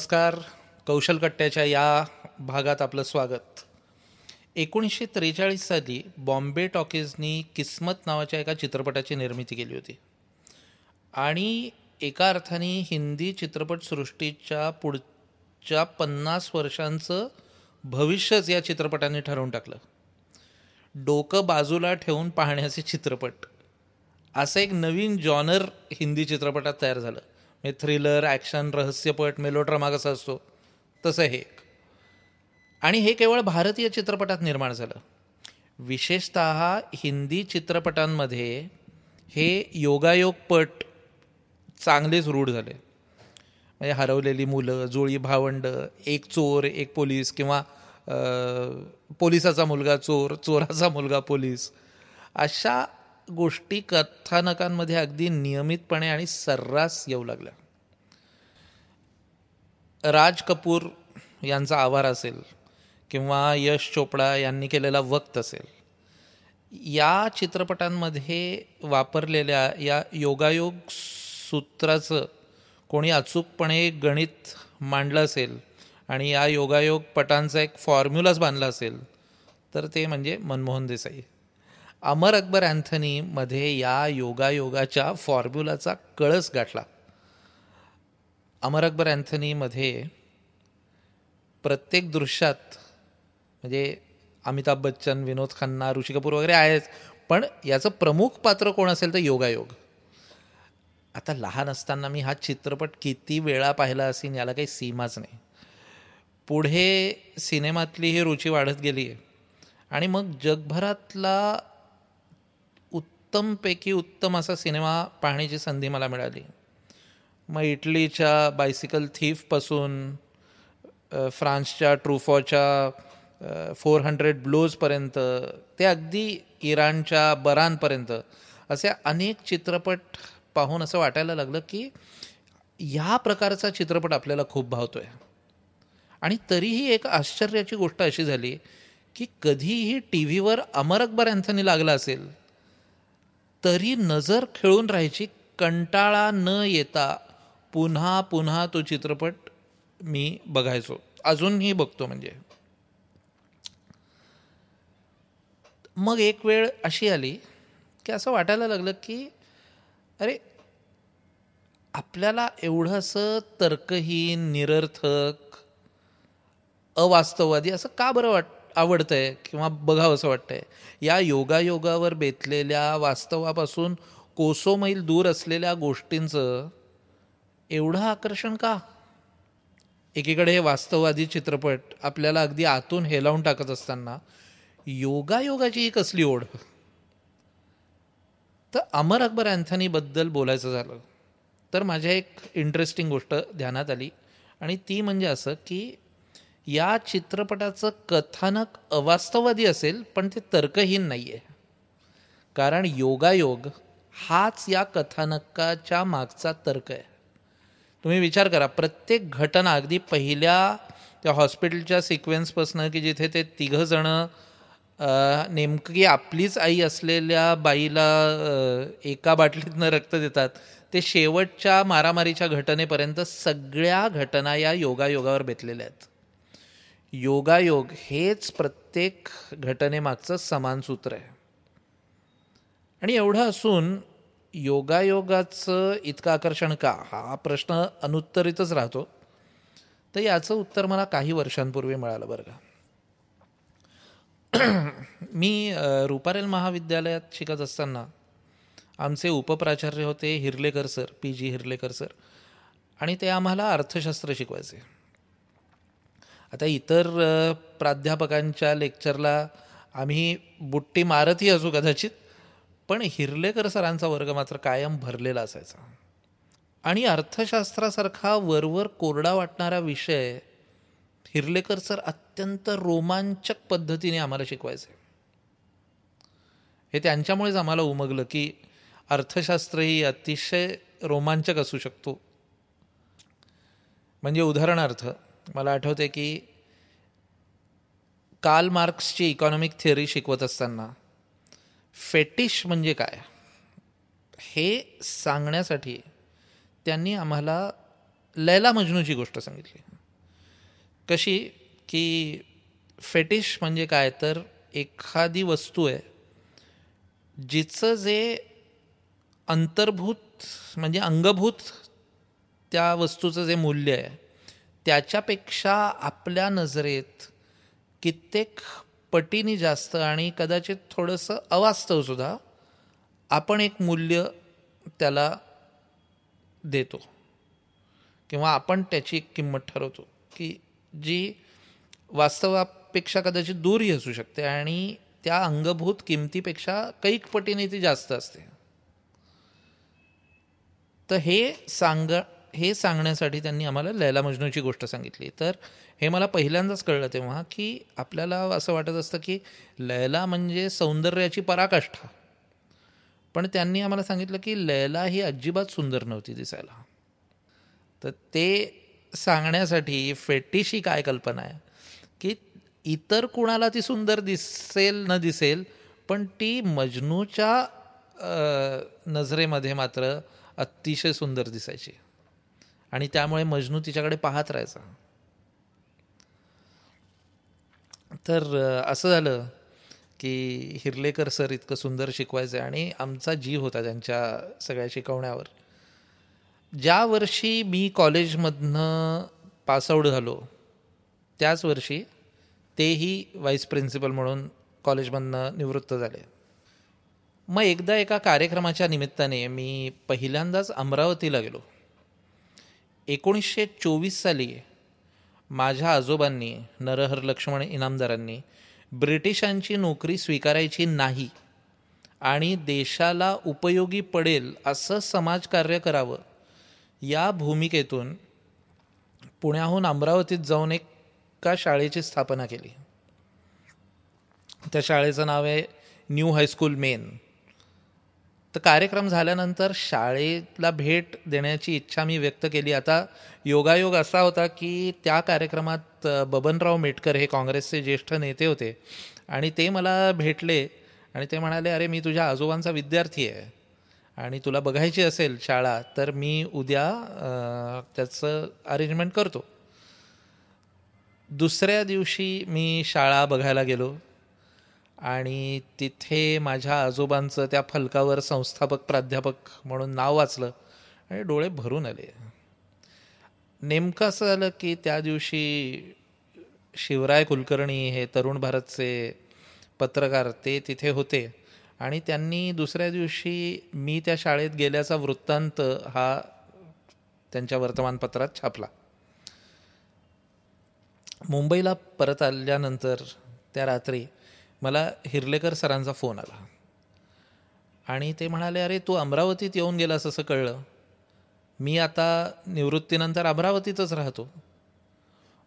नमस्कार कौशल कट्ट्याच्या या भागात आपलं स्वागत. एकोणीसशे त्रेचाळीस साली बॉम्बे टॉकीजनी किस्मत नावाच्या एका चित्रपटाची निर्मिती केली होती. आणि एका अर्थाने हिंदी चित्रपटसृष्टीच्या पुढच्या पन्नास वर्षांचं भविष्यच या चित्रपटाने ठरवून टाकलं. डोकं बाजूला ठेवून पाहण्याचे चित्रपट. असं एक नवीन जॉनर हिंदी चित्रपटात तयार झालं. म्हणजे थ्रिलर ॲक्शन रहस्यपट मेलोड्रामा कसा असतो? तसं हे एक. आणि हे केवळ भारतीय चित्रपटात निर्माण झालं. विशेषत हिंदी चित्रपटांमध्ये हे योगायोगपट चांगलेच रूढ झाले. म्हणजे हरवलेली मुलं जुळी भावंड एक चोर एक पोलीस किंवा पोलिसाचा मुलगा चोर चोराचा मुलगा पोलीस अशा गोष्टी कथानकांमध्ये अगदी नियमितपणे आणि सर्रास येऊ लागल्या. राज कपूर यांचा आभार असेल किंवा यश चोपडा यांनी केलेला वक्त असेल या चित्रपटांमध्ये वापरलेल्या या योगायोग सूत्राचं कोणी अचूकपणे गणित मांडलं असेल आणि या योगायोग पटांचा एक फॉर्म्युलाच बांधला असेल तर ते म्हणजे मनमोहन देसाई. अमर अकबर अँथनीमध्ये या योगायोगाच्या फॉर्म्युलाचा कळस गाठला. अमर अकबर अँथनीमध्ये प्रत्येक दृश्यात म्हणजे अमिताभ बच्चन विनोद खन्ना ऋषी कपूर वगैरे आहेच पण याचं प्रमुख पात्र कोण असेल तर योगायोग. आता लहान असताना मी हा चित्रपट किती वेळा पाहिला असेल याला काही सीमाच नाही. पुढे सिनेमातली ही रुची वाढत गेली आहे आणि मग जगभरातला उत्तमपैकी उत्तम असा सिनेमा पाहण्याची संधी मला मिळाली. मग इटलीच्या बायसिकल थीफपासून फ्रान्सच्या ट्रूफॉच्या फोर हंड्रेड ब्लोजपर्यंत ते अगदी इराणच्या बरानपर्यंत असे अनेक चित्रपट पाहून असं वाटायला लागलं की ह्या प्रकारचा चित्रपट आपल्याला खूप भावतो आहे आणि तरीही एक आश्चर्याची गोष्ट अशी झाली की कधीही टी व्हीवर अमर अकबर अँथनी लागला असेल तरी नजर खेळून राहायची कंटाळा न येता पुन्हा पुन्हा तो चित्रपट मी बघायचो. अजूनही बघतो म्हणजे. मग एक वेळ अशी आली की असं वाटायला लागलं की अरे आपल्याला एवढं असं तर्कहीन निरर्थक अवास्तववादी असं का बरं वाटतं आवडतंय किंवा बघावं असं वाटतंय. या योगायोगावर बेतलेल्या वास्तवापासून कोसो मैल दूर असलेल्या गोष्टींचं एवढं आकर्षण का? एकीकडे हे वास्तववादी चित्रपट आपल्याला अगदी आतून हेलावून टाकत असताना योगायोगाची ही कसली ओढ? तर अमर अकबर अँथनीबद्दल बोलायचं झालं तर माझ्या एक इंटरेस्टिंग गोष्ट ध्यानात आली. आणि ती म्हणजे असं की या चित्रपटाचं कथानक अवास्तववादी असेल पण ते तर्कहीन नाही आहे कारण योगायोग हाच या कथानकाच्या मागचा तर्क आहे. तुम्ही विचार करा प्रत्येक घटना अगदी पहिल्या त्या हॉस्पिटलच्या सिक्वेन्सपासनं की जिथे ते तिघंजणं नेमकी आपलीच आई असलेल्या बाईला एका बाटलीतनं रक्त देतात ते शेवटच्या मारामारीच्या घटनेपर्यंत सगळ्या घटना या योगायोगावर बेतलेल्या आहेत. योगायोग हेच प्रत्येक घटनेमागचं समान सूत्र आहे. आणि एवढं असून योगायोगाचं इतकं आकर्षण का? हा प्रश्न अनुत्तरितच राहतो. तर याचं उत्तर मला काही वर्षांपूर्वी मिळालं बरं का. मी रुपारेल महाविद्यालयात शिकत असताना आमचे उपप्राचार्य होते Hirlekar sir P G Hirlekar sir. आणि ते आम्हाला अर्थशास्त्र शिकवायचे. आता इतर प्राध्यापकांच्या लेक्चरला आम्ही बुट्टी मारतही असू कदाचित पण हिरलेकर सरांचा वर्ग मात्र कायम भरलेला असायचा. आणि अर्थशास्त्रासारखा वरवर कोरडा वाटणारा विषय हिरलेकर सर अत्यंत रोमांचक पद्धतीने आम्हाला शिकवायचे. हे त्यांच्यामुळेच आम्हाला उमगलं की अर्थशास्त्र ही अतिशय रोमांचक असू शकतो. म्हणजे उदाहरणार्थ मला आठवते की काल मार्क्सची इकॉनॉमिक थिअरी शिकवत असताना फेटिश म्हणजे काय? हे सांगण्यासाठी त्यांनी आम्हाला लैला मजनूची गोष्ट सांगितली. कशी? की फेटिश म्हणजे काय? तर एखादी वस्तू आहे जिचं जे अंतर्भूत म्हणजे अंगभूत त्या वस्तूचं जे मूल्य आहे त्याच्यापेक्षा आपल्या नजरेत कित्येक पटीने जास्त आणि कदाचित थोडंसं अवास्तवसुद्धा आपण एक मूल्य त्याला देतो. किंवा आपण त्याची एक किंमत ठरवतो की जी वास्तवापेक्षा कदाचित दूरही असू शकते आणि त्या अंगभूत किमतीपेक्षा कैक पटीने ती जास्त असते. तर हे सांग हे सांगण्यासाठी त्यांनी आम्हाला लैला मजनूची गोष्ट सांगितली. तर हे मला पहिल्यांदाच कळलं तेव्हा की आपल्याला असं वाटत असतं की लैला म्हणजे सौंदर्याची पराकाष्ठा. पण त्यांनी आम्हाला सांगितलं की लैला ही अजिबात सुंदर नव्हती दिसायला. तर ते सांगण्यासाठी फेटीशी काय कल्पना आहे? की इतर कुणाला ती सुंदर दिसेल न दिसेल पण ती मजनूच्या नजरेमध्ये मात्र अतिशय सुंदर दिसायची. आणि त्यामुळे मजनू तिच्याकडे पाहत राहायचा. तर असं झालं की हिरलेकर सर इतकं सुंदर शिकवायचे आणि आमचा जीव होता त्यांच्या सगळ्या शिकवण्यावर. ज्या वर्षी मी कॉलेजमधनं पासआउट झालो त्याच वर्षी तेही व्हाईस प्रिन्सिपल म्हणून कॉलेजमधनं निवृत्त झाले. मग एकदा एका कार्यक्रमाच्या निमित्ताने मी पहिल्यांदाच अमरावतीला गेलो. एकोणीसशे चोवीस साली माझ्या आजोबांनी नरहर लक्ष्मण इनामदारांनी ब्रिटिशांची नोकरी स्वीकारायची नाही आणि देशाला उपयोगी पडेल असं समाजकार्य करावं या भूमिकेतून पुण्याहून अमरावतीत जाऊन एका शाळेची स्थापना केली. त्या शाळेचं नाव आहे न्यू हायस्कूल मेन. तर कार्यक्रम झाल्यानंतर शाळेला भेट देण्याची इच्छा मी व्यक्त केली. आता योगायोग असा होता की त्या कार्यक्रमात बबनराव मेटकर हे काँग्रेसचे ज्येष्ठ नेते होते आणि ते मला भेटले आणि ते म्हणाले अरे मी तुझ्या आजोबांचा विद्यार्थी आहे आणि तुला बघायची असेल शाळा तर मी उद्या त्याचं अरेंजमेंट करतो. दुसऱ्या दिवशी मी शाळा बघायला गेलो. आणि तिथे माझ्या आजोबांचं त्या फलकावर संस्थापक प्राध्यापक म्हणून नाव वाचलं आणि डोळे भरून आले. नेमकं असं झालं की त्या दिवशी शिवराय कुलकर्णी हे तरुण भारतचे पत्रकार ते तिथे होते आणि त्यांनी दुसऱ्या दिवशी मी त्या शाळेत गेल्याचा वृत्तांत हा त्यांच्या वर्तमानपत्रात छापला. मुंबईला परत आल्यानंतर त्या रात्री मला हिरलेकर सरांचा फोन आला. आणि ते म्हणाले अरे तू अमरावतीत येऊन गेलास असं कळलं. मी आता निवृत्तीनंतर अमरावतीतच राहतो.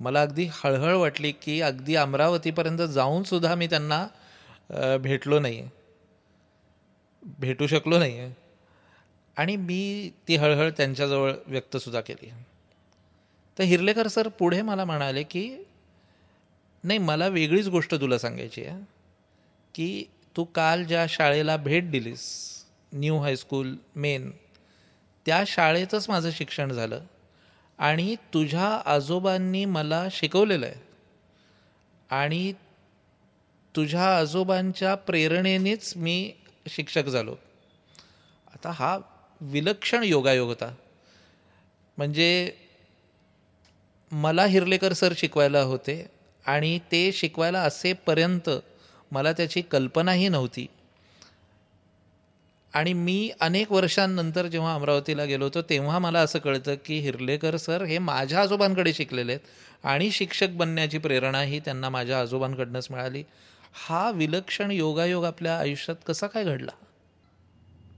मला अगदी हळहळ वाटली की अगदी अमरावतीपर्यंत जाऊनसुद्धा मी त्यांना भेटलो नाही भेटू शकलो नाही आणि मी ती हळहळ त्यांच्याजवळ व्यक्तसुद्धा केली. तर हिरलेकर सर पुढे मला म्हणाले की नाही मला वेगळीच गोष्ट तुला सांगायची आहे. की तू काल ज्या शाळेला भेट दिलीस न्यू हायस्कूल मेन त्या शाळेतच माझं शिक्षण झालं आणि तुझ्या आजोबांनी मला शिकवलेलं आहे. आणि तुझ्या आजोबांच्या प्रेरणेनेच मी शिक्षक झालो. आता हा विलक्षण योगायोग होता. म्हणजे मला हिरलेकर सर शिकवायला होते आणि ते शिकवायला असेपर्यंत मला त्याची कल्पनाही नव्हती. आणि मी अनेक वर्षांनंतर जेव्हा अमरावतीला गेलो होतो तेव्हा मला असं कळतं की हिरलेकर सर हे माझ्या आजोबांकडे शिकलेले आहेत आणि शिक्षक बनण्याची प्रेरणाही त्यांना माझ्या आजोबांकडनंच मिळाली. हा विलक्षण योगायोग आपल्या आयुष्यात कसा काय घडला?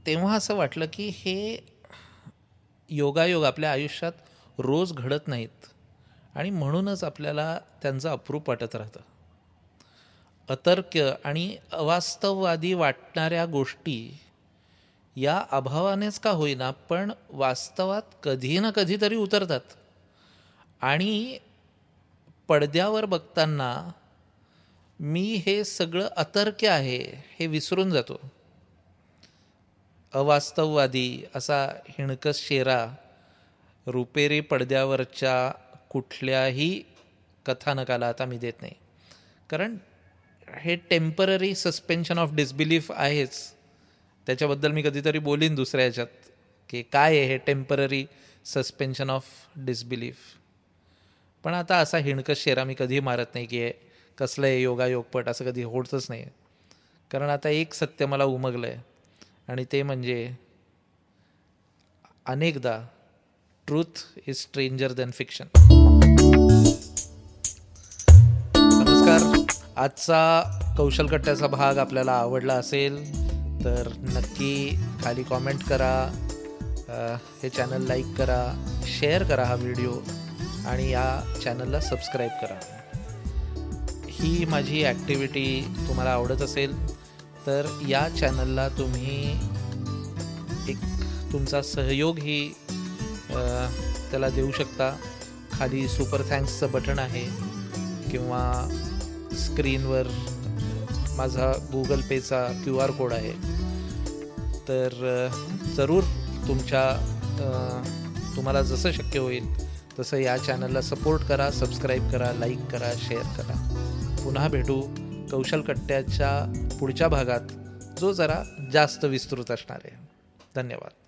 तेव्हा असं वाटलं की हे योगायोग आपल्या आयुष्यात रोज घडत नाहीत आणि म्हणूनच आपल्याला त्यांचं अप्रूप वाटत राहतं. अतर्क आणि अवास्तववादी वाटणाऱ्या गोष्टी या अभावानेच का होईना पण वास्तवात कधी ना कधीतरी उतरतात. आणि पडद्यावर बघताना मी हे सगळं अतर्क्य आहे हे विसरून जातो. अवास्तववादी असा हिणकस शेरा रुपेरी पडद्यावरच्या कुठल्याही कथानकाला आता मी देत नाही. कारण हे टेंपररी सस्पेन्शन ऑफ डिसबिलीफ आहेच. त्याच्याबद्दल मी कधीतरी बोलीन दुसऱ्या ह्याच्यात की काय आहे हे टेंपररी सस्पेन्शन ऑफ डिसबिलीफ पण आता असा हिणकस शेरा मी कधीही मारत नाही की कसलं आहे योगा योगपट असं कधी होतच नाही. कारण आता एक सत्य मला उमगलं आहे आणि ते म्हणजे अनेकदा truth is stranger than fiction आजचा कौशल कट्ट्याचा भाग आपल्याला आवडला असेल तर नक्की खाली कॉमेंट करा हे चॅनल लाईक करा शेअर करा हा व्हिडिओ आणि या चॅनलला सबस्क्राईब करा. ही माझी ॲक्टिव्हिटी तुम्हाला आवडत असेल तर या चॅनलला तुम्ही एक तुमचा सहयोगही त्याला देऊ शकता. खाली सुपर थँक्सचं बटन आहे किंवा स्क्रीनवर माझा गुगल पेचा क्यू आर कोड आहे. तर जरूर तुमच्या तुम्हाला जसं शक्य होईल तसं या चॅनलला सपोर्ट करा सबस्क्राईब करा लाईक करा शेअर करा. पुन्हा भेटू कौशल कट्ट्याच्या पुढच्या भागात जो जरा जास्त विस्तृत असणार आहे. धन्यवाद.